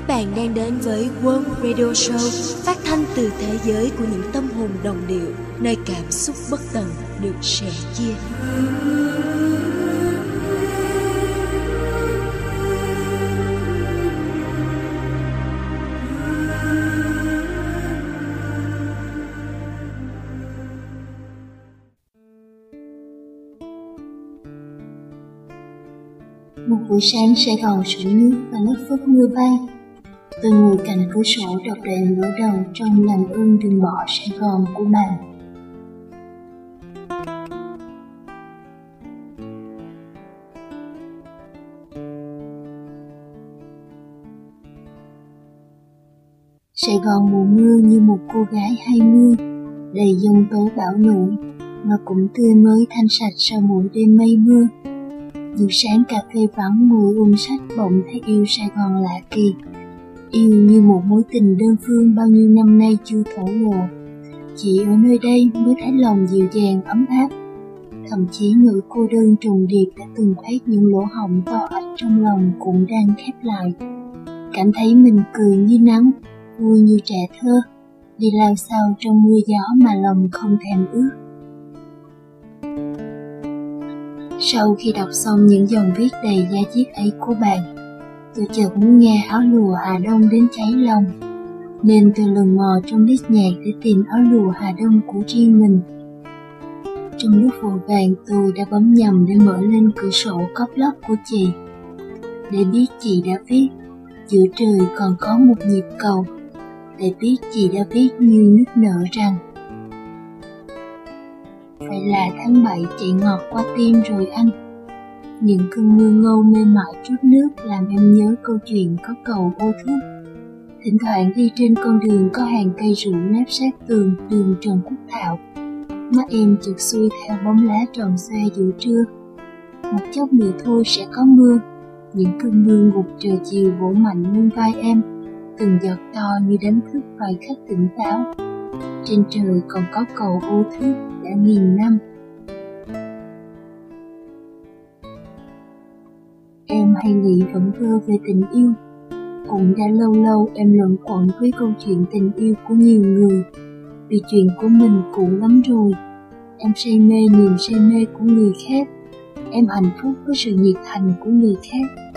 Các bạn đang đến với World Radio Show, phát thanh từ thế giới của những tâm hồn đồng điệu, nơi cảm xúc bất tận được sẻ chia. Một buổi sáng Sài Gòn sụi nước và lớp phất mưa bay. Tôi ngồi cạnh cửa sổ đọc đèn ngửa đầu trong làm ơn đừng bỏ Sài Gòn của bạn. Sài Gòn mùa mưa như một cô gái hay mưa, đầy dông tố bão nổi, mà cũng tươi mới thanh sạch sau mỗi đêm mây mưa. Dù sáng cà phê vắng mùi ung sách bỗng thấy yêu Sài Gòn lạ kỳ. Yêu như một mối tình đơn phương bao nhiêu năm nay chưa thổ lộ. Chỉ ở nơi đây mới thấy lòng dịu dàng ấm áp. Thậm chí nỗi cô đơn trùng điệp đã từng khoét những lỗ hổng to ách trong lòng cũng đang khép lại. Cảm thấy mình cười như nắng, vui như trẻ thơ, đi lao sao trong mưa gió mà lòng không thèm ướt. Sau khi đọc xong những dòng viết đầy da diết ấy của bạn, tôi chợt muốn nghe áo lùa Hà Đông đến cháy lòng, nên tôi lần mò trong list nhạc để tìm áo lùa Hà Đông của riêng mình. Trong lúc vội vàng tôi đã bấm nhầm để mở lên cửa sổ cốc lóc của chị, để biết chị đã viết giữa trời còn có một nhịp cầu, để biết chị đã viết như nước nở rằng phải là tháng 7 chị ngọt qua tim rồi anh. Những cơn mưa ngâu mê mỏi chút nước làm em nhớ câu chuyện có cầu ô thước. Thỉnh thoảng đi trên con đường có hàng cây rủ nép sát tường đường Trần Quốc Thảo. Mắt em chợt xuôi theo bóng lá tròn xoe giữa trưa. Một chốc nữa thôi sẽ có mưa. Những cơn mưa ngục trời chiều vỗ mạnh lên vai em, từng giọt to như đánh thức vài khách tỉnh táo. Trên trời còn có cầu ô thước đã nghìn năm. Em hay nghĩ vẫn thơ về tình yêu, cũng đã lâu lâu em luẩn quẩn với câu chuyện tình yêu của nhiều người, vì chuyện của mình cũ lắm rồi. Em say mê niềm say mê của người khác, em hạnh phúc với sự nhiệt thành của người khác.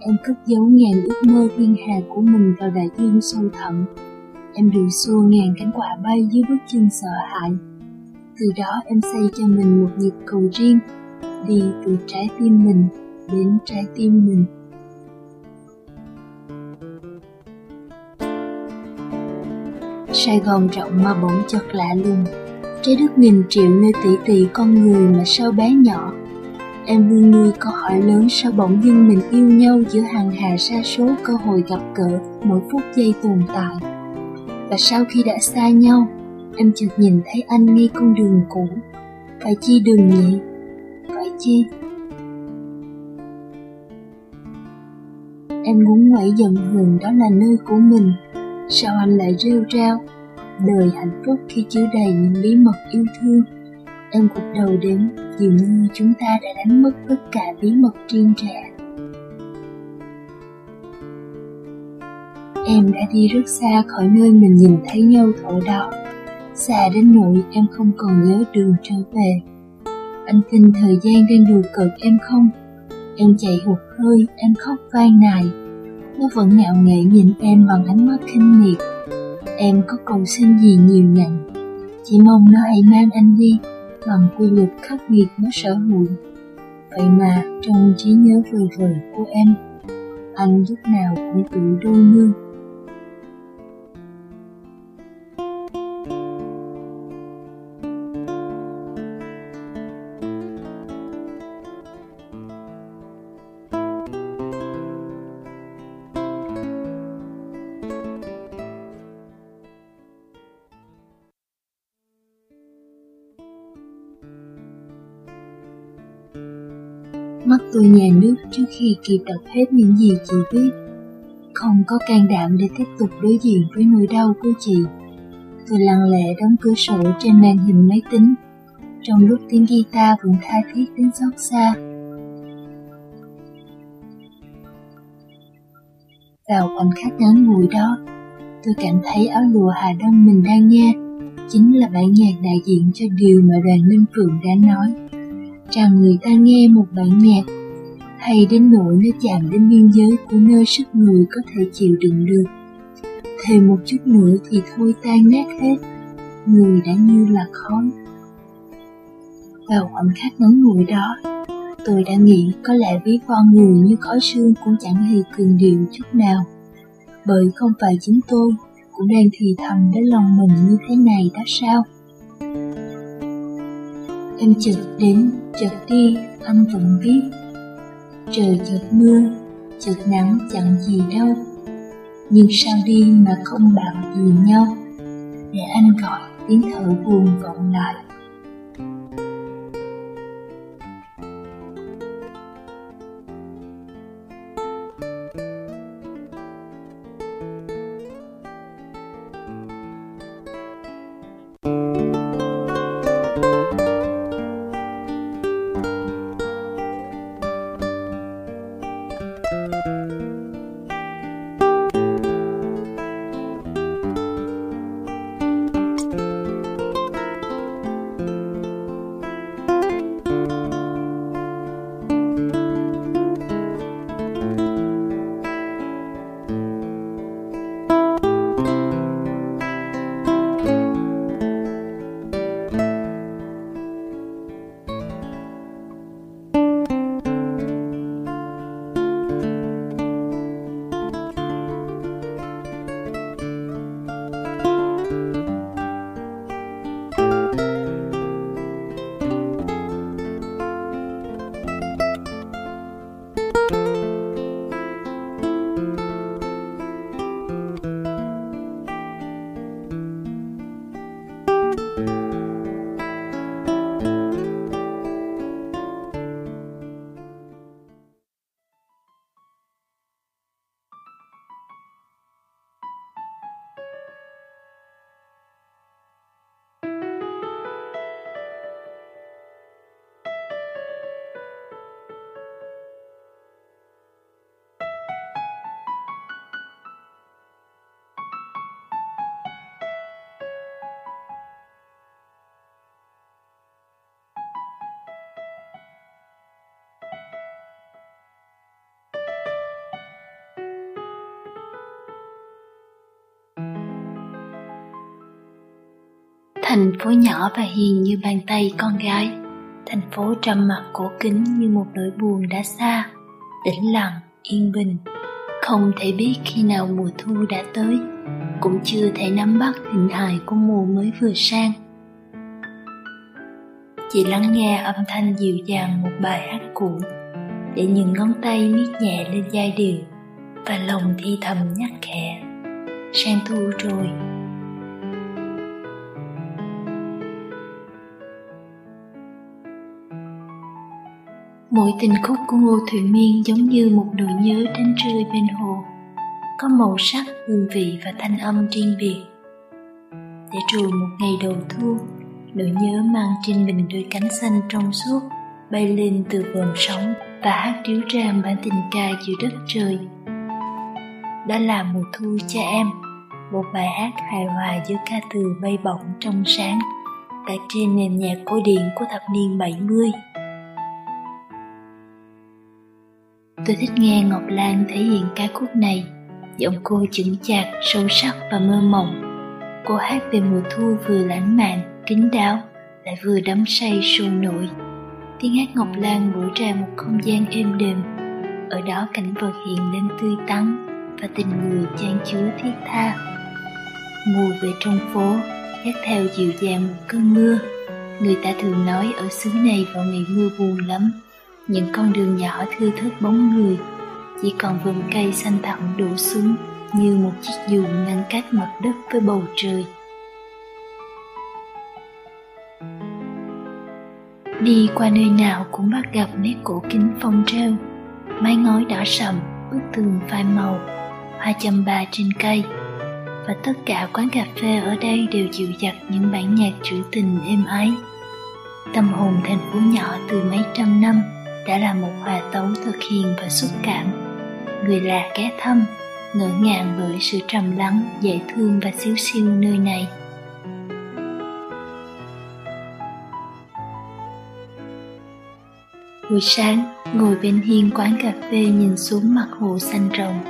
Em cất giấu ngàn ước mơ thiên hà của mình vào đại dương sâu thẳm. Em đuổi xua ngàn cánh quả bay dưới bước chân sợ hãi từ đó em xây cho mình một nhịp cầu riêng đi từ trái tim mình đến trái tim mình. Sài Gòn rộng mà bỗng chợt lạ lùng. Trái đất nghìn triệu nơi tỷ tỷ con người mà sao bé nhỏ. Em luôn nuôi câu hỏi lớn sao bỗng dưng mình yêu nhau giữa hàng hà sa số cơ hội gặp gỡ mỗi phút giây tồn tại. Và sau khi đã xa nhau, em chợt nhìn thấy anh ngay con đường cũ. Phải chi đường nhỉ? Phải chi? Em muốn ngoảy dần dần đó là nơi của mình sao anh lại rêu rao đời hạnh phúc khi chứa đầy những bí mật yêu thương em cuộc đầu đến dường như chúng ta đã đánh mất tất cả bí mật riêng rẽ em đã đi rất xa khỏi nơi mình nhìn thấy nhau thổ đỏ. xa đến nỗi em không còn nhớ đường trở về. Anh tin thời gian đang đùa cợt em không? Em chạy hụt hơi, em khóc van nài. Nó vẫn ngạo nghễ nhìn em bằng ánh mắt khinh miệt. Em có cầu xin gì nhiều nhận, chỉ mong nó hãy mang anh đi bằng quy luật khắc nghiệt nó sở hữu. Vậy mà trong trí nhớ vời vời của em, anh lúc nào cũng tự đôi nương Mắt tôi nhà nước trước khi kịp đọc hết những gì chị viết. Không có can đảm để tiếp tục đối diện với nỗi đau của chị. Tôi lặng lẽ đóng cửa sổ trên màn hình máy tính, trong lúc tiếng guitar vẫn tha thiết đến xót xa. Vào khoảnh khắc ngắn ngủi đó, tôi cảm thấy áo lụa Hà Đông mình đang nghe chính là bản nhạc đại diện cho điều mà đoàn Minh Phượng đã nói, rằng người ta nghe một bản nhạc hay đến nỗi nó chạm đến biên giới của nơi sức người có thể chịu đựng được. Thêm một chút nữa thì thôi tan nát hết, người đã như là khói. Vào khoảnh khắc ngắn ngủi đó, tôi đã nghĩ có lẽ ví von người như khói sương cũng chẳng hề cường điệu chút nào, bởi không phải chính tôi cũng đang thì thầm đến lòng mình như thế này đó sao? Em chợt đến, chợt đi, anh vẫn biết Trời chợt mưa, chợt nắng chẳng gì đâu. Nhưng sao đi mà không bảo gì nhau Để anh gọi tiếng thở buồn vọng lại. Thành phố nhỏ và hiền như bàn tay con gái. Thành phố trầm mặc cổ kính như một nỗi buồn đã xa. Tĩnh lặng, yên bình. Không thể biết khi nào mùa thu đã tới. Cũng chưa thể nắm bắt hình hài của mùa mới vừa sang. Chị lắng nghe âm thanh dịu dàng một bài hát cũ Để những ngón tay miết nhẹ lên giai điệu Và lòng thi thầm nhắc khẽ Sang thu rồi Mỗi tình khúc của Ngô Thụy Miên giống như một nỗi nhớ đánh rơi bên hồ, có màu sắc, hương vị và thanh âm riêng biệt. Để rồi một ngày đầu thu, nỗi nhớ mang trên mình đôi cánh xanh trong suốt, bay lên từ vòm sóng và hát ríu ràng bản tình ca giữa đất trời. Đó là mùa thu cho em, một bài hát hài hòa giữa ca từ bay bổng trong sáng, đặt trên nền nhạc cổ điển của thập niên 70. Tôi thích nghe Ngọc Lan thể hiện ca khúc này Giọng cô chững chạc, sâu sắc và mơ mộng. Cô hát về mùa thu vừa lãng mạn, kín đáo Lại vừa đắm say sôi nổi. Tiếng hát Ngọc Lan bổ ra một không gian êm đềm. Ở đó cảnh vật hiện lên tươi tắn Và tình người chan chứa thiết tha. Mùa về trong phố hát theo dịu dàng một cơn mưa. Người ta thường nói ở xứ này vào ngày mưa buồn lắm những con đường nhỏ thưa thớt bóng người. Chỉ còn vườn cây xanh thẳm đổ xuống như một chiếc dù ngăn cách mặt đất với bầu trời. Đi qua nơi nào cũng bắt gặp nét cổ kính phong treo. Mái ngói đỏ sậm bức tường phai màu, hoa châm ba trên cây. Và tất cả quán cà phê ở đây đều dịu dặt những bản nhạc trữ tình êm ái. Tâm hồn thành phố nhỏ từ mấy trăm năm đã là một hòa tấu thực hiện và xúc cảm người là ghé thăm ngỡ ngàng bởi sự trầm lắng, dễ thương và xíu xiu nơi này. Buổi sáng, ngồi bên hiên quán cà phê nhìn xuống mặt hồ xanh rồng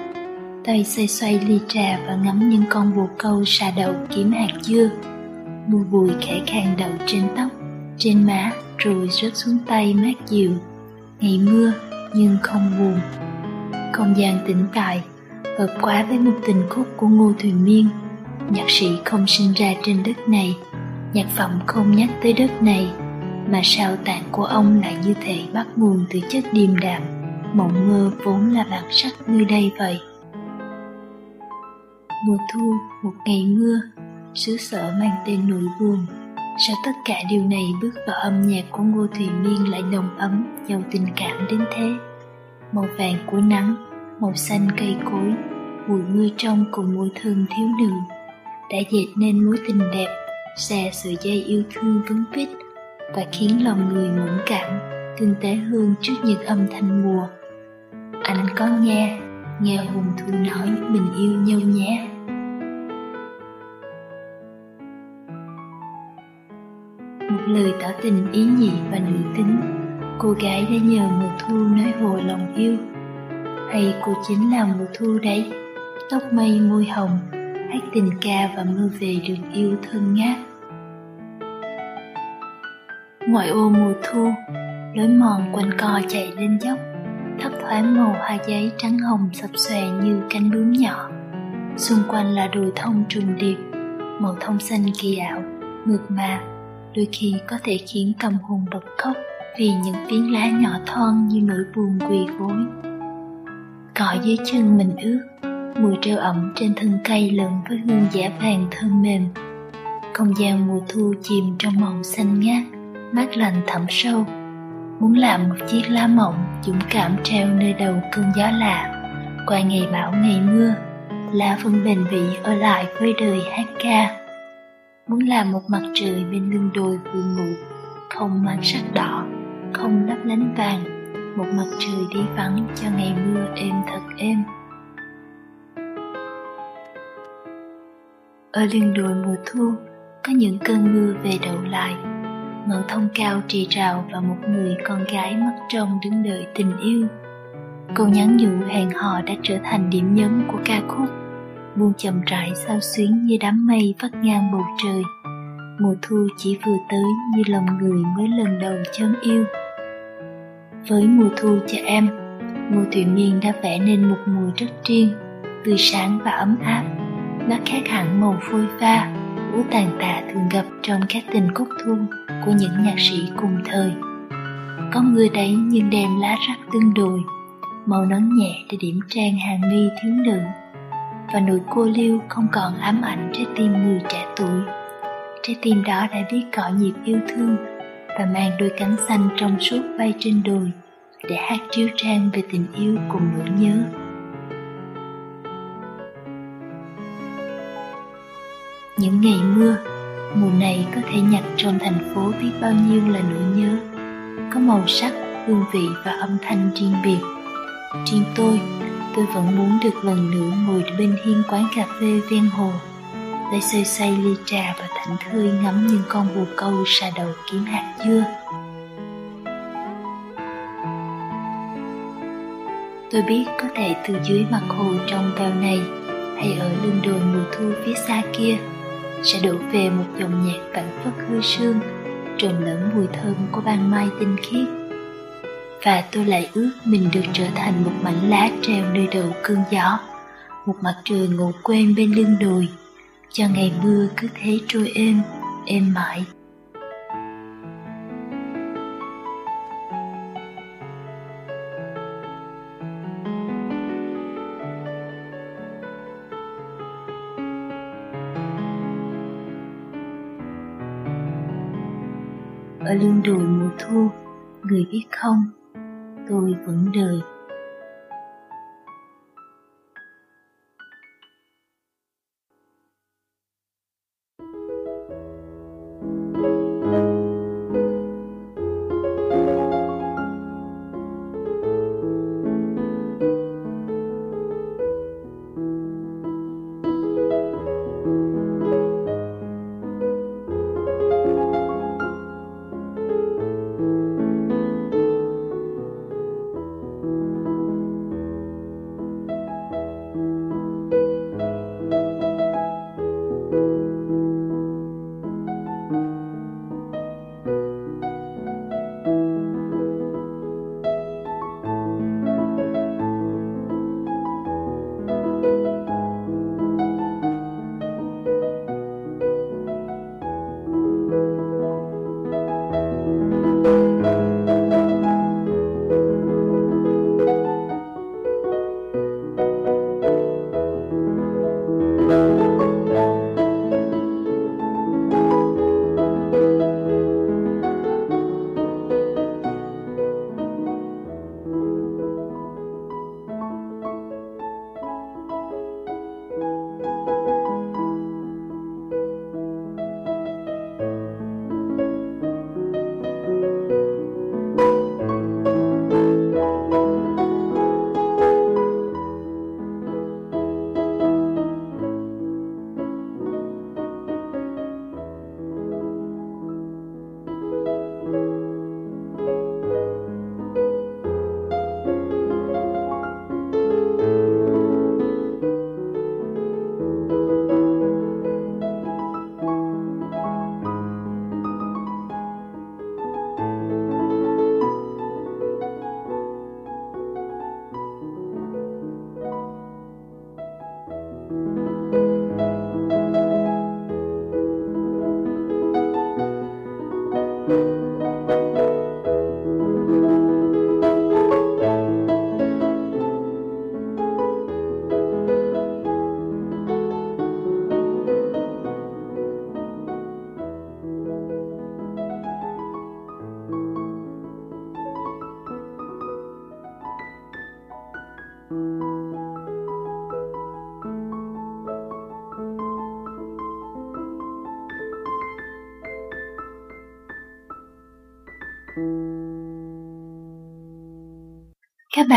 Tay xoay xoay ly trà và ngắm những con bồ câu xà đậu kiếm hạt dưa. Mùi bùi khẽ khàng đậu trên tóc, trên má rồi rớt xuống tay mát dịu. Ngày mưa nhưng không buồn. Không gian tĩnh tại, hợp quá với một tình khúc của Ngô Thuyền Miên. Nhạc sĩ không sinh ra trên đất này, nhạc phẩm không nhắc tới đất này, mà sao tạng của ông lại như thể bắt nguồn từ chất điềm đạm, mộng mơ vốn là bản sắc nơi đây vậy. Mùa thu, một ngày mưa, xứ sở mang tên nỗi buồn. Sao tất cả điều này bước vào âm nhạc của Ngô Thùy Miên lại nồng ấm, giàu tình cảm đến thế? Màu vàng của nắng, màu xanh cây cối, mùi mưa trong cùng mùi thơm thiếu nữ đã dệt nên mối tình đẹp, xè sợi dây yêu thương vấn vít và khiến lòng người mẫn cảm, tinh tế hương trước những âm thanh mùa. Anh có nghe, nghe hùng thu nói mình yêu nhau nhé. Một lời tỏ tình ý nhị và nữ tính, cô gái đã nhờ mùa thu nói hồi lòng yêu. Hay cô chính là mùa thu đấy, tóc mây môi hồng, hát tình ca và mơ về đường yêu thân ngát. Ngoại ô mùa thu lối mòn quanh co chạy lên dốc. Thấp thoáng màu hoa giấy trắng hồng sập xòe như cánh bướm nhỏ. Xung quanh là đồi thông trùng điệp màu thông xanh kỳ ảo mượt mà đôi khi có thể khiến tâm hồn bật khóc vì những tiếng lá nhỏ thon như nỗi buồn quỳ gối. Cỏ dưới chân mình ướt, mùi treo ẩm trên thân cây lẫn với hương giả vàng thơm mềm. Không gian mùa thu chìm trong màu xanh ngát, mát lành thẳm sâu. Muốn làm một chiếc lá mộng dũng cảm treo nơi đầu cơn gió lạ, qua ngày bão ngày mưa, lá vẫn bền bỉ ở lại với đời hát ca muốn làm một mặt trời bên lưng đồi vừa ngủ, không mang sắc đỏ, không lấp lánh vàng, một mặt trời đi vắng cho ngày mưa êm thật êm. Ở lưng đồi mùa thu, có những cơn mưa về đậu lại. Ngọn thông cao trì trào và một người con gái mắt trong đứng đợi tình yêu. Câu nhắn nhủ hẹn hò đã trở thành điểm nhấn của ca khúc buông chậm rãi sao xuyến như đám mây vắt ngang bầu trời. Mùa thu chỉ vừa tới như lòng người mới lần đầu chớm yêu. Với mùa thu cho em, mùa thủy miên đã vẽ nên một mùa rất riêng, tươi sáng và ấm áp. Nó khác hẳn màu phôi pha úa tàn tạ thường gặp trong các tình khúc thu của những nhạc sĩ cùng thời. Có mưa đấy nhưng đem lá rắc tương đồi, màu nắng nhẹ để điểm trang hàng mi thiếu nữ và nỗi cô liêu không còn ám ảnh trái tim người trẻ tuổi. Trái tim đó đã biết cọ nhịp yêu thương và mang đôi cánh xanh trong suốt bay trên đồi để hát chiếu trang về tình yêu cùng nỗi nhớ. Những ngày mưa, mùa này có thể nhặt trong thành phố biết bao nhiêu là nỗi nhớ. Có màu sắc, hương vị và âm thanh riêng biệt. Riêng tôi tôi vẫn muốn được lần nữa ngồi bên hiên quán cà phê ven hồ tay xoay xoay ly trà và thảnh thơi ngắm những con bồ câu xà đầu kiếm hạt dưa. Tôi biết có thể từ dưới mặt hồ trong veo này hay ở lưng đồi mùa thu phía xa kia sẽ đổ về một dòng nhạc vạn phất hư sương, trộn lẫn mùi thơm của ban mai tinh khiết và tôi lại ước mình được trở thành một mảnh lá treo nơi đầu cơn gió, một mặt trời ngủ quên bên lưng đồi. Cho ngày mưa cứ thế trôi êm êm mãi. Ở lưng đồi mùa thu, người biết không? Tôi vẫn đời.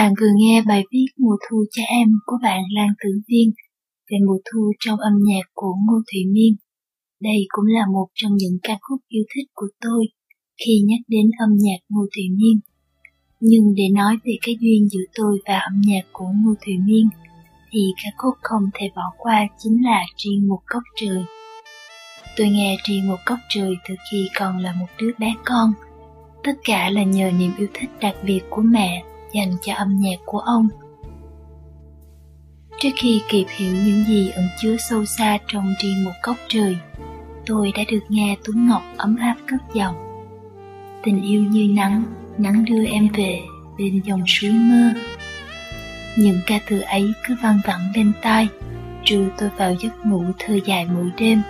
Bạn vừa nghe bài viết Mùa thu cho em của bạn Lan Tử Viên về mùa thu trong âm nhạc của Ngô Thụy Miên. Đây cũng là một trong những ca khúc yêu thích của tôi khi nhắc đến âm nhạc Ngô Thụy Miên. Nhưng để nói về cái duyên giữa tôi và âm nhạc của Ngô Thụy Miên, thì ca khúc không thể bỏ qua chính là Riêng một cốc trời. Tôi nghe Riêng một cốc trời từ khi còn là một đứa bé con. Tất cả là nhờ niềm yêu thích đặc biệt của mẹ dành cho âm nhạc của ông. Trước khi kịp hiểu những gì ẩn chứa sâu xa trong Riêng một góc trời, tôi đã được nghe Tuấn Ngọc ấm áp cất giọng. Tình yêu như nắng, nắng đưa em về bên dòng suối mơ. Những ca từ ấy cứ vang vẳng bên tai, trừ tôi vào giấc ngủ thơ dài mỗi đêm.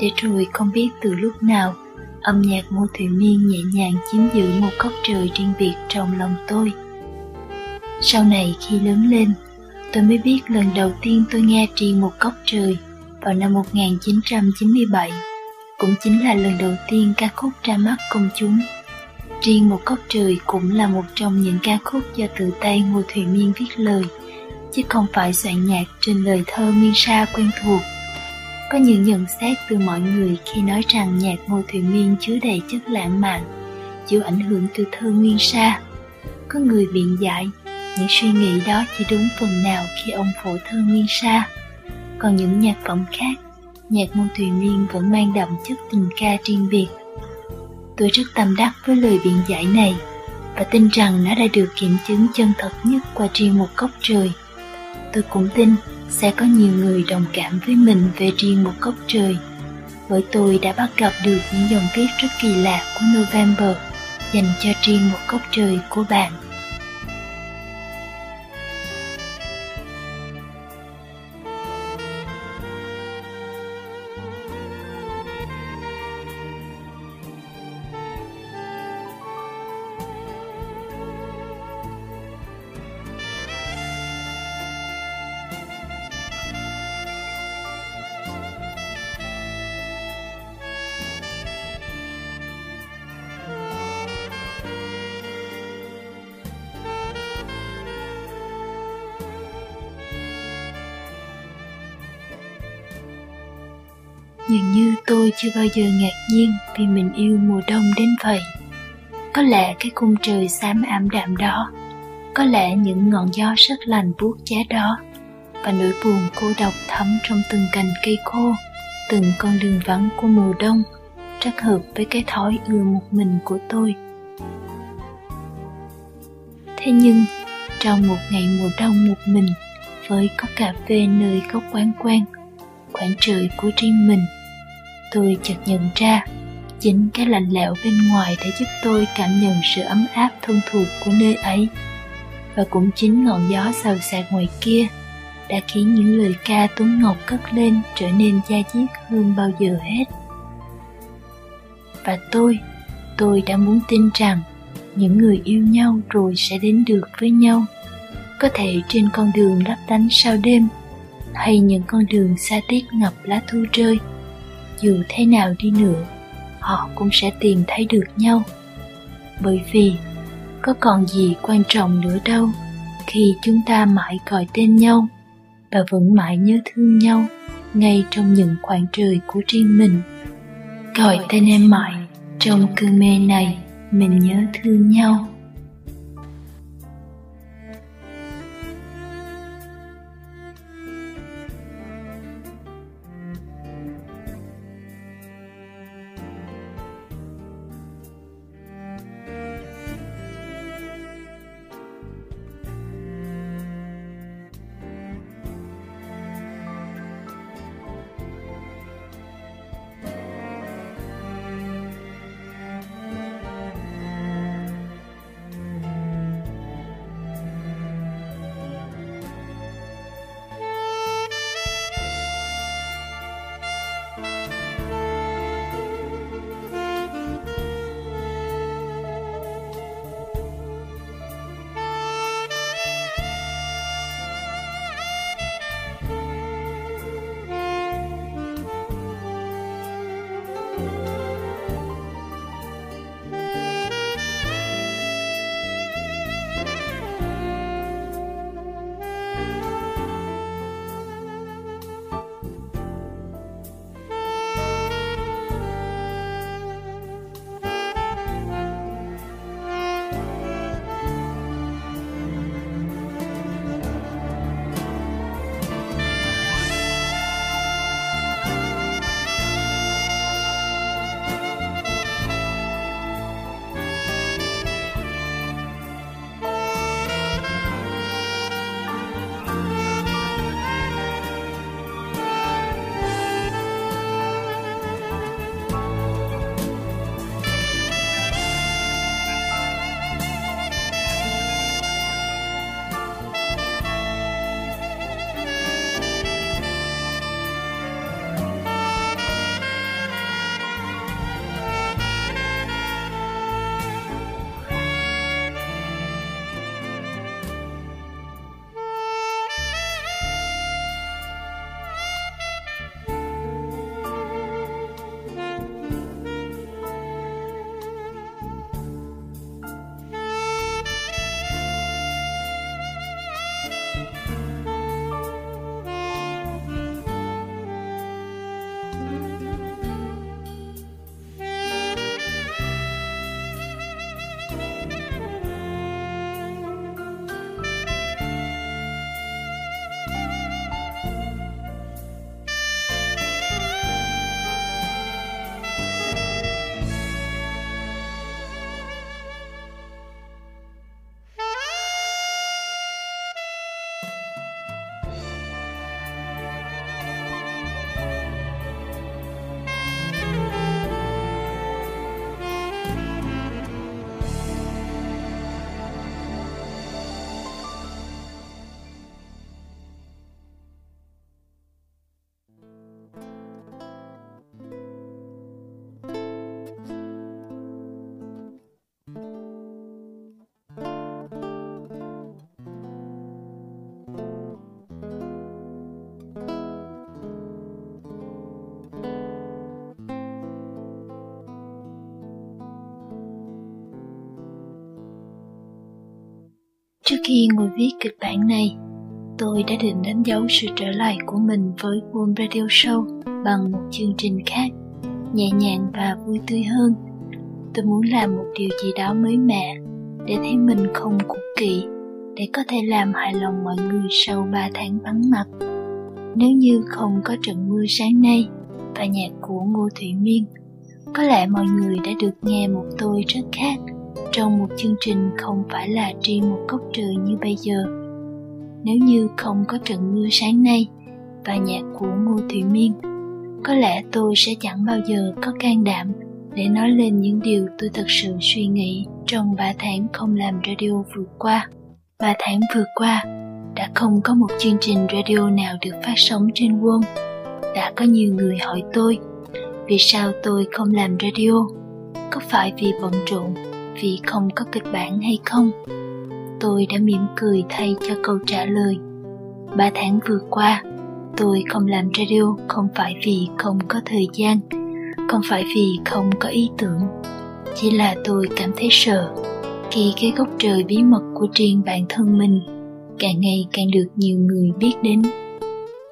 Để rồi không biết từ lúc nào, âm nhạc Ngô Thụy Miên nhẹ nhàng chiếm giữ một góc trời riêng biệt trong lòng tôi. Sau này khi lớn lên, tôi mới biết lần đầu tiên tôi nghe riêng một góc trời vào năm 1997, cũng chính là lần đầu tiên ca khúc ra mắt công chúng. Riêng một góc trời cũng là một trong những ca khúc do tự tay Ngô Thụy Miên viết lời, chứ không phải soạn nhạc trên lời thơ Miên Sa quen thuộc. Có những nhận xét từ mọi người khi nói rằng nhạc Ngô Thụy Miên chứa đầy chất lãng mạn, chịu ảnh hưởng từ thơ Nguyên Sa. Có người biện giải, những suy nghĩ đó chỉ đúng phần nào khi ông phổ thơ Nguyên Sa. Còn những nhạc phẩm khác, nhạc môn tùy Miên vẫn mang đậm chất tình ca riêng biệt Tôi rất tâm đắc với lời biện giải này và tin rằng nó đã được kiểm chứng chân thật nhất qua riêng một góc trời. Tôi cũng tin sẽ có nhiều người đồng cảm với mình về riêng một góc trời. Bởi tôi đã bắt gặp được những dòng viết rất kỳ lạ của November dành cho riêng một góc trời của bạn. Tôi chưa bao giờ ngạc nhiên vì mình yêu mùa đông đến vậy. Có lẽ cái khung trời xám ảm đạm đó, có lẽ những ngọn gió rất lành buốt giá đó, và nỗi buồn cô độc thấm trong từng cành cây khô, từng con đường vắng của mùa đông, rất hợp với cái thói ưa một mình của tôi. Thế nhưng, trong một ngày mùa đông một mình, với cốc cà phê nơi góc quán quen khoảng trời của riêng mình, tôi chợt nhận ra, chính cái lạnh lẽo bên ngoài đã giúp tôi cảm nhận sự ấm áp thân thuộc của nơi ấy. Và cũng chính ngọn gió xào xạc ngoài kia đã khiến những lời ca tuấn ngọc cất lên trở nên da diết hơn bao giờ hết. Và tôi tôi đã muốn tin rằng những người yêu nhau rồi sẽ đến được với nhau. Có thể trên con đường lấp lánh sau đêm hay những con đường xa tít ngập lá thu rơi dù thế nào đi nữa, họ cũng sẽ tìm thấy được nhau. Bởi vì, có còn gì quan trọng nữa đâu khi chúng ta mãi gọi tên nhau và vẫn mãi nhớ thương nhau ngay trong những khoảng trời của riêng mình. Gọi tên em mãi trong cơn mê này, mình nhớ thương nhau. Trước khi ngồi viết kịch bản này, tôi đã định đánh dấu sự trở lại của mình với World Radio Show bằng một chương trình khác, nhẹ nhàng và vui tươi hơn. Tôi muốn làm một điều gì đó mới mẻ, để thấy mình không cũ kỵ, để có thể làm hài lòng mọi người sau 3 tháng vắng mặt. Nếu như không có trận mưa sáng nay và nhạc của Ngô Thủy Miên, có lẽ mọi người đã được nghe một tôi rất khác trong một chương trình không phải là riêng một cốc trời như bây giờ. Nếu như không có trận mưa sáng nay và nhạc của Ngô Thủy Miên, có lẽ tôi sẽ chẳng bao giờ có can đảm để nói lên những điều tôi thật sự suy nghĩ trong ba tháng không làm radio vừa qua. Ba tháng vừa qua, đã không có một chương trình radio nào được phát sóng trên quân Đã có nhiều người hỏi tôi, vì sao tôi không làm radio? Có phải vì bận rộn vì không có kịch bản hay không. Tôi đã mỉm cười thay cho câu trả lời. Ba tháng vừa qua, tôi không làm radio không phải vì không có thời gian, không phải vì không có ý tưởng. Chỉ là tôi cảm thấy sợ khi cái góc trời bí mật của riêng bản thân mình càng ngày càng được nhiều người biết đến.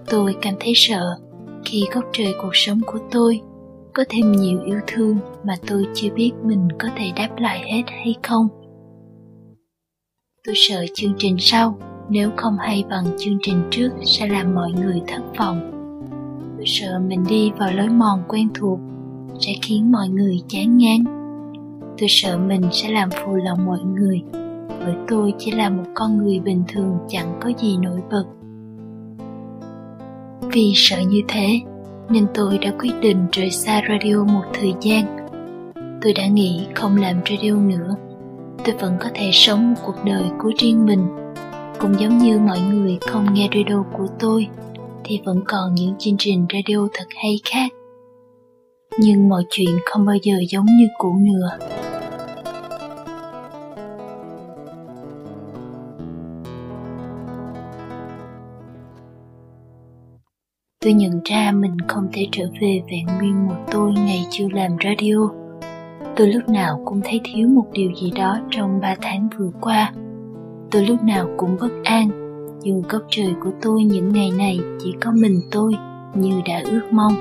Tôi cảm thấy sợ khi góc trời cuộc sống của tôi có thêm nhiều yêu thương mà tôi chưa biết mình có thể đáp lại hết hay không. Tôi sợ chương trình sau, nếu không hay bằng chương trình trước, sẽ làm mọi người thất vọng. Tôi sợ mình đi vào lối mòn quen thuộc, sẽ khiến mọi người chán ngán. Tôi sợ mình sẽ làm phù lòng mọi người, bởi tôi chỉ là một con người bình thường, chẳng có gì nổi bật. Vì sợ như thế nên tôi đã quyết định rời xa radio một thời gian. Tôi đã nghĩ không làm radio nữa, tôi vẫn có thể sống một cuộc đời của riêng mình. Cũng giống như mọi người không nghe radio của tôi, thì vẫn còn những chương trình radio thật hay khác. Nhưng mọi chuyện không bao giờ giống như cũ nữa. Tôi nhận ra mình không thể trở về vẹn nguyên một tôi ngày chưa làm radio. Tôi lúc nào cũng thấy thiếu một điều gì đó trong ba tháng vừa qua. Tôi lúc nào cũng bất an, dù góc trời của tôi những ngày này chỉ có mình tôi như đã ước mong.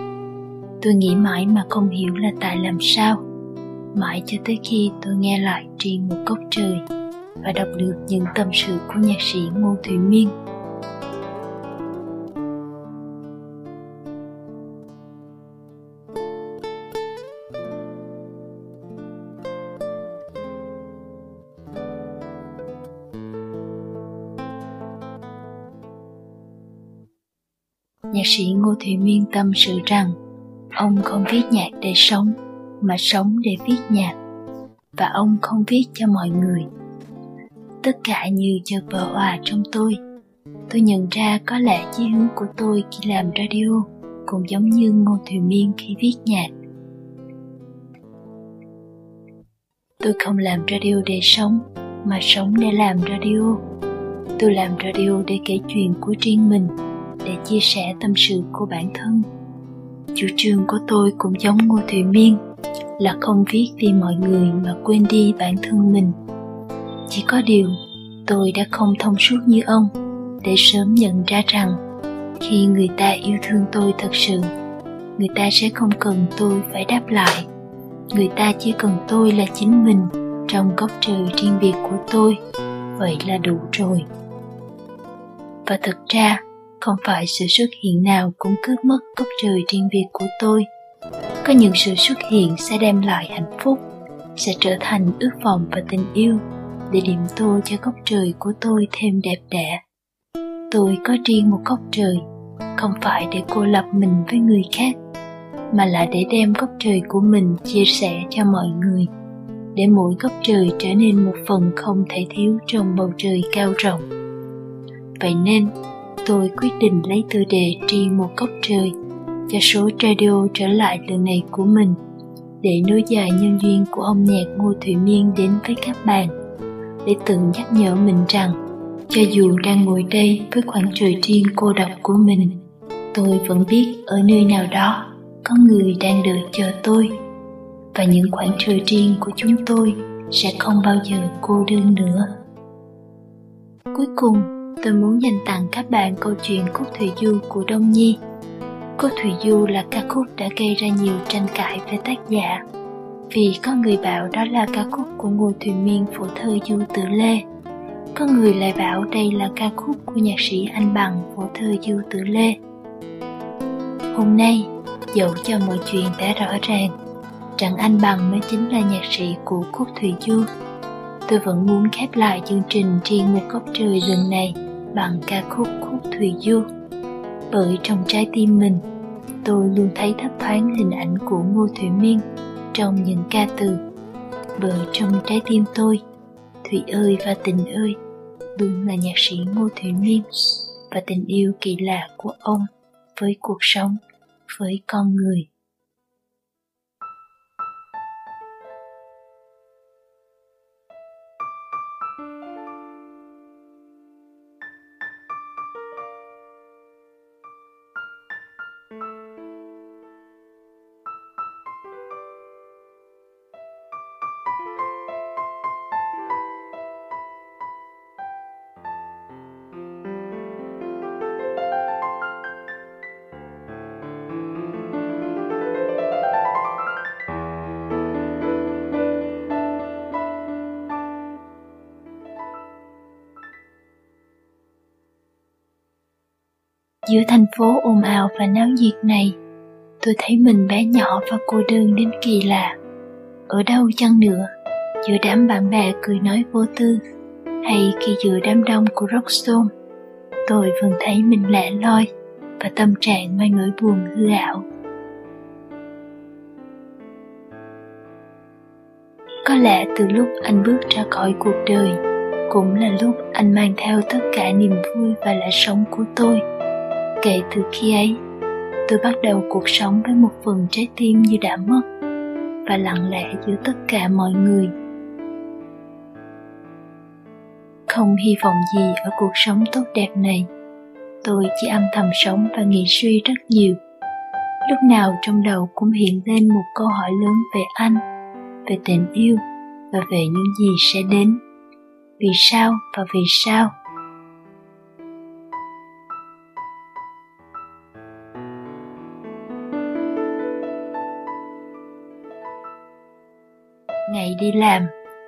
Tôi nghĩ mãi mà không hiểu là tại làm sao. Mãi cho tới khi tôi nghe lại riêng một góc trời và đọc được những tâm sự của nhạc sĩ Ngô Thủy Miên nhạc sĩ Ngô Thủy Miên tâm sự rằng ông không viết nhạc để sống, mà sống để viết nhạc, và ông không viết cho mọi người. Tất cả như chợt vỡ hòa trong tôi. Tôi nhận ra có lẽ chí hướng của tôi khi làm radio cũng giống như Ngô Thủy Miên khi viết nhạc. Tôi không làm radio để sống, mà sống để làm radio. Tôi làm radio để kể chuyện của riêng mình để chia sẻ tâm sự của bản thân. Chủ trương của tôi cũng giống ngô Thụy miên, là không viết vì mọi người mà quên đi bản thân mình. Chỉ có điều, tôi đã không thông suốt như ông, để sớm nhận ra rằng, khi người ta yêu thương tôi thật sự, người ta sẽ không cần tôi phải đáp lại. Người ta chỉ cần tôi là chính mình trong góc trời riêng biệt của tôi. Vậy là đủ rồi. Và thực ra không phải sự xuất hiện nào cũng cướp mất cốc trời riêng biệt của tôi. Có những sự xuất hiện sẽ đem lại hạnh phúc, sẽ trở thành ước vọng và tình yêu để điểm tô cho góc trời của tôi thêm đẹp đẽ. Tôi có riêng một góc trời, không phải để cô lập mình với người khác, mà là để đem góc trời của mình chia sẻ cho mọi người, để mỗi góc trời trở nên một phần không thể thiếu trong bầu trời cao rộng. Vậy nên tôi quyết định lấy tựa đề tri một góc trời cho số radio trở lại lần này của mình để nối dài nhân duyên của ông nhạc Ngô Thủy Miên đến với các bạn để tự nhắc nhở mình rằng cho dù đang ngồi đây với khoảng trời riêng cô độc của mình tôi vẫn biết ở nơi nào đó có người đang đợi chờ tôi và những khoảng trời riêng của chúng tôi sẽ không bao giờ cô đơn nữa. Cuối cùng, tôi muốn dành tặng các bạn câu chuyện Cúc Thủy Du của Đông Nhi. Cúc Thủy Du là ca khúc đã gây ra nhiều tranh cãi về tác giả, vì có người bảo đó là ca khúc của ngô thủy miên phổ thơ Du Tử Lê. Có người lại bảo đây là ca khúc của nhạc sĩ Anh Bằng phổ thơ Du Tử Lê. Hôm nay, dẫu cho mọi chuyện đã rõ ràng, rằng Anh Bằng mới chính là nhạc sĩ của Cúc Thủy Du tôi vẫn muốn khép lại chương trình riêng một góc trời lần này bằng ca khúc khúc Thủy Du. Bởi trong trái tim mình, tôi luôn thấy thấp thoáng hình ảnh của Ngô Thủy Miên trong những ca từ. Bởi trong trái tim tôi, Thủy ơi và tình ơi luôn là nhạc sĩ Ngô Thủy Miên và tình yêu kỳ lạ của ông với cuộc sống, với con người. Giữa thành phố ồn ào và náo nhiệt này, tôi thấy mình bé nhỏ và cô đơn đến kỳ lạ. Ở đâu chăng nữa, giữa đám bạn bè cười nói vô tư, hay khi giữa đám đông của Rockstone, tôi vẫn thấy mình lẻ loi và tâm trạng mang nỗi buồn hư ảo. Có lẽ từ lúc anh bước ra khỏi cuộc đời, cũng là lúc anh mang theo tất cả niềm vui và lẽ sống của tôi Kể từ khi ấy, tôi bắt đầu cuộc sống với một phần trái tim như đã mất và lặng lẽ giữa tất cả mọi người. Không hy vọng gì ở cuộc sống tốt đẹp này. Tôi chỉ âm thầm sống và nghĩ suy rất nhiều. Lúc nào trong đầu cũng hiện lên một câu hỏi lớn về anh, về tình yêu và về những gì sẽ đến. Vì sao và vì sao? Đi làm,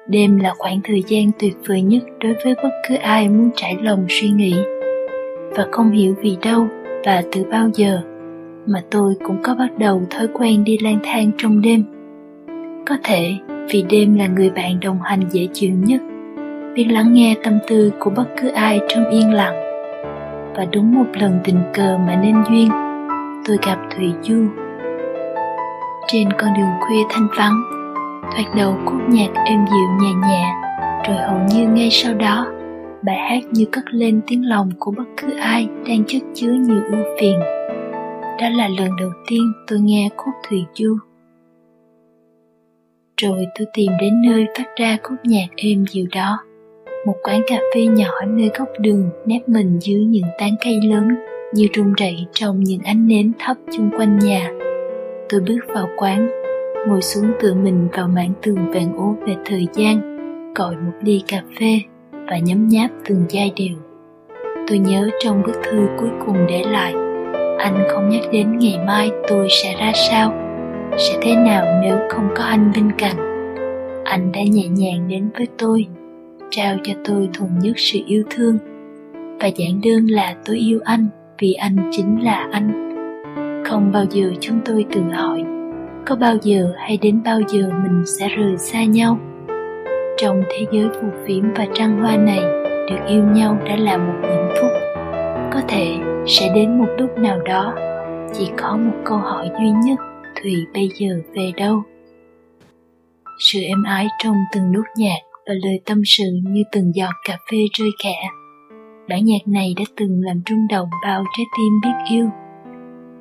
đêm là khoảng thời gian tuyệt vời nhất đối với bất cứ ai muốn trải lòng suy nghĩ. Và không hiểu vì đâu và từ bao giờ mà tôi cũng có bắt đầu thói quen đi lang thang trong đêm. Có thể vì đêm là người bạn đồng hành dễ chịu nhất, biết lắng nghe tâm tư của bất cứ ai trong yên lặng. Và đúng một lần tình cờ mà nên duyên, tôi gặp Thủy Du. Trên con đường khuya thanh vắng, thoạt đầu khúc nhạc êm dịu nhẹ nhẹ, rồi hầu như ngay sau đó, bài hát như cất lên tiếng lòng của bất cứ ai đang chất chứa nhiều ưu phiền. Đó là lần đầu tiên tôi nghe khúc thủy du. Rồi tôi tìm đến nơi phát ra khúc nhạc êm dịu đó, một quán cà phê nhỏ nơi góc đường nép mình dưới những tán cây lớn như rung rẩy trong những ánh nến thấp chung quanh nhà. Tôi bước vào quán ngồi xuống tựa mình vào mảng tường vàng ố về thời gian, gọi một ly cà phê và nhấm nháp từng giai điệu. Tôi nhớ trong bức thư cuối cùng để lại, anh không nhắc đến ngày mai tôi sẽ ra sao, sẽ thế nào nếu không có anh bên cạnh. Anh đã nhẹ nhàng đến với tôi, trao cho tôi thuần nhất sự yêu thương. Và giản đơn là tôi yêu anh vì anh chính là anh. Không bao giờ chúng tôi tự hỏi có bao giờ hay đến bao giờ mình sẽ rời xa nhau. Trong thế giới phù phiếm và trăng hoa này, được yêu nhau đã là một hạnh phúc. Có thể sẽ đến một lúc nào đó, chỉ có một câu hỏi duy nhất, thùy bây giờ về đâu? Sự êm ái trong từng nốt nhạc và lời tâm sự như từng giọt cà phê rơi khẽ. Bản nhạc này đã từng làm rung động bao trái tim biết yêu.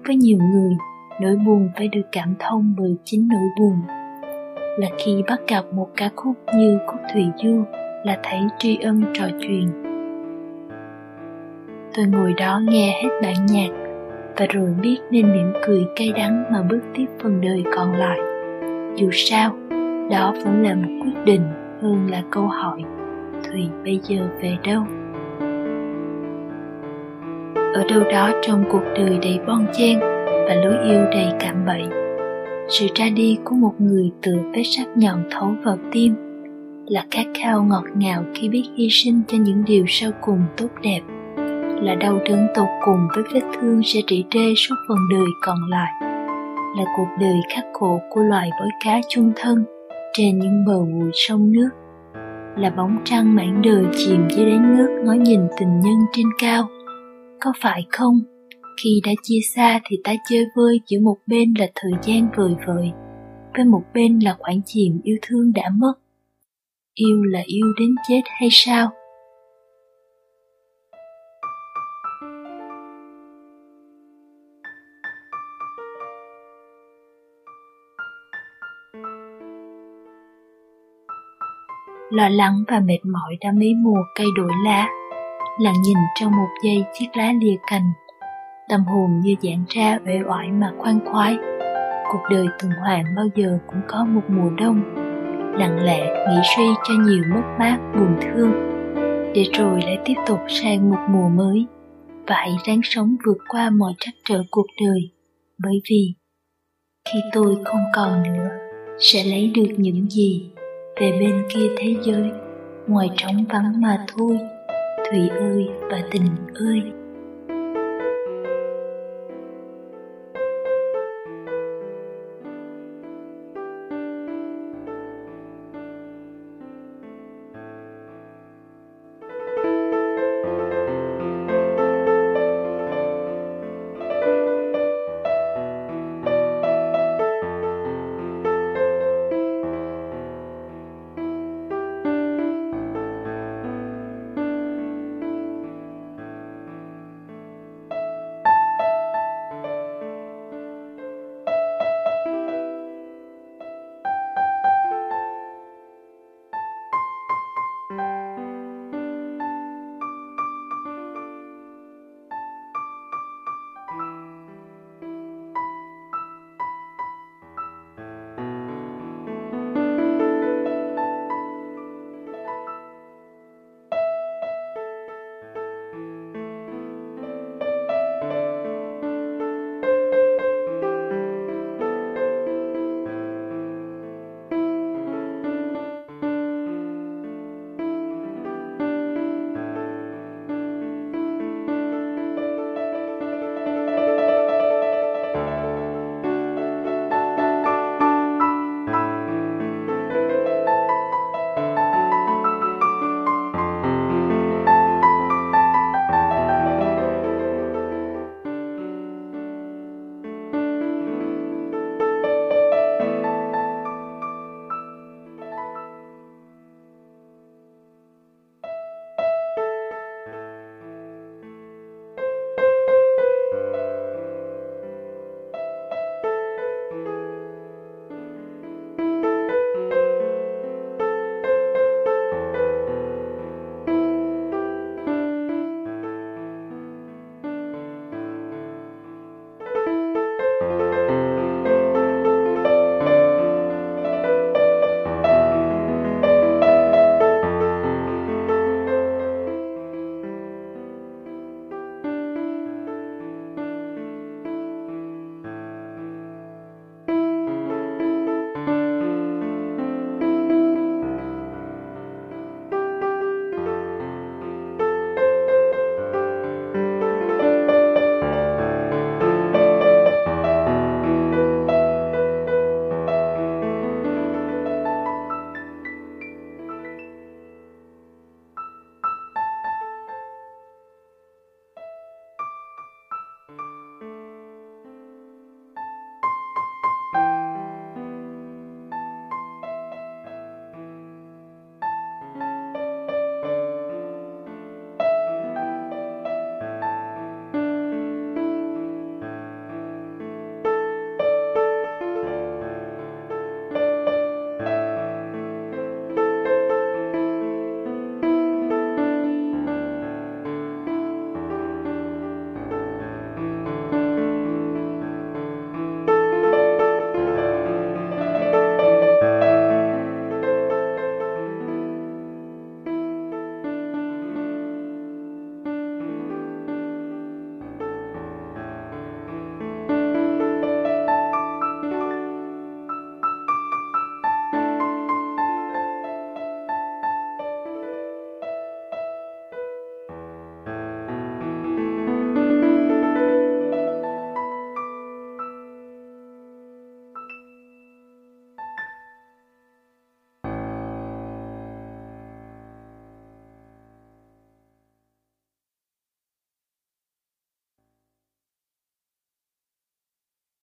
Với nhiều người nỗi buồn phải được cảm thông bởi chính nỗi buồn. Là khi bắt gặp một ca khúc như khúc thủy du là thấy tri ân trò chuyện. Tôi ngồi đó nghe hết bản nhạc và rồi biết nên mỉm cười cay đắng mà bước tiếp phần đời còn lại. Dù sao, đó vẫn là một quyết định hơn là câu hỏi, thùy bây giờ về đâu? Ở đâu đó trong cuộc đời đầy bon chen và lối yêu đầy cảm bậy, sự ra đi của một người từ vết sắc nhọn thấu vào tim là khát khao ngọt ngào khi biết hy sinh cho những điều sau cùng tốt đẹp là đau đớn tột cùng với vết thương sẽ trị trê suốt phần đời còn lại là cuộc đời khắc khổ của loài bói cá chung thân trên những bờ bụi sông nước là bóng trăng mảng đời chìm dưới đáy nước ngó nhìn tình nhân trên cao. Có phải không? Khi đã chia xa thì ta chơi vơi giữa một bên là thời gian vời vợi, với một bên là khoảng chìm yêu thương đã mất. Yêu là yêu đến chết hay sao? Lo lắng và mệt mỏi đã mấy mùa cây đổi lá, lặng nhìn trong một giây chiếc lá lìa cành tâm hồn như giãn ra uể oải mà khoan khoái. Cuộc đời tuần hoàn bao giờ cũng có một mùa đông, lặng lẽ nghĩ suy cho nhiều mất mát, buồn thương. Để rồi lại tiếp tục sang một mùa mới và hãy ráng sống vượt qua mọi trắc trở cuộc đời. Bởi vì, khi tôi không còn nữa, sẽ lấy được những gì về bên kia thế giới. Ngoài trống vắng mà thôi, thủy ơi và tình ơi.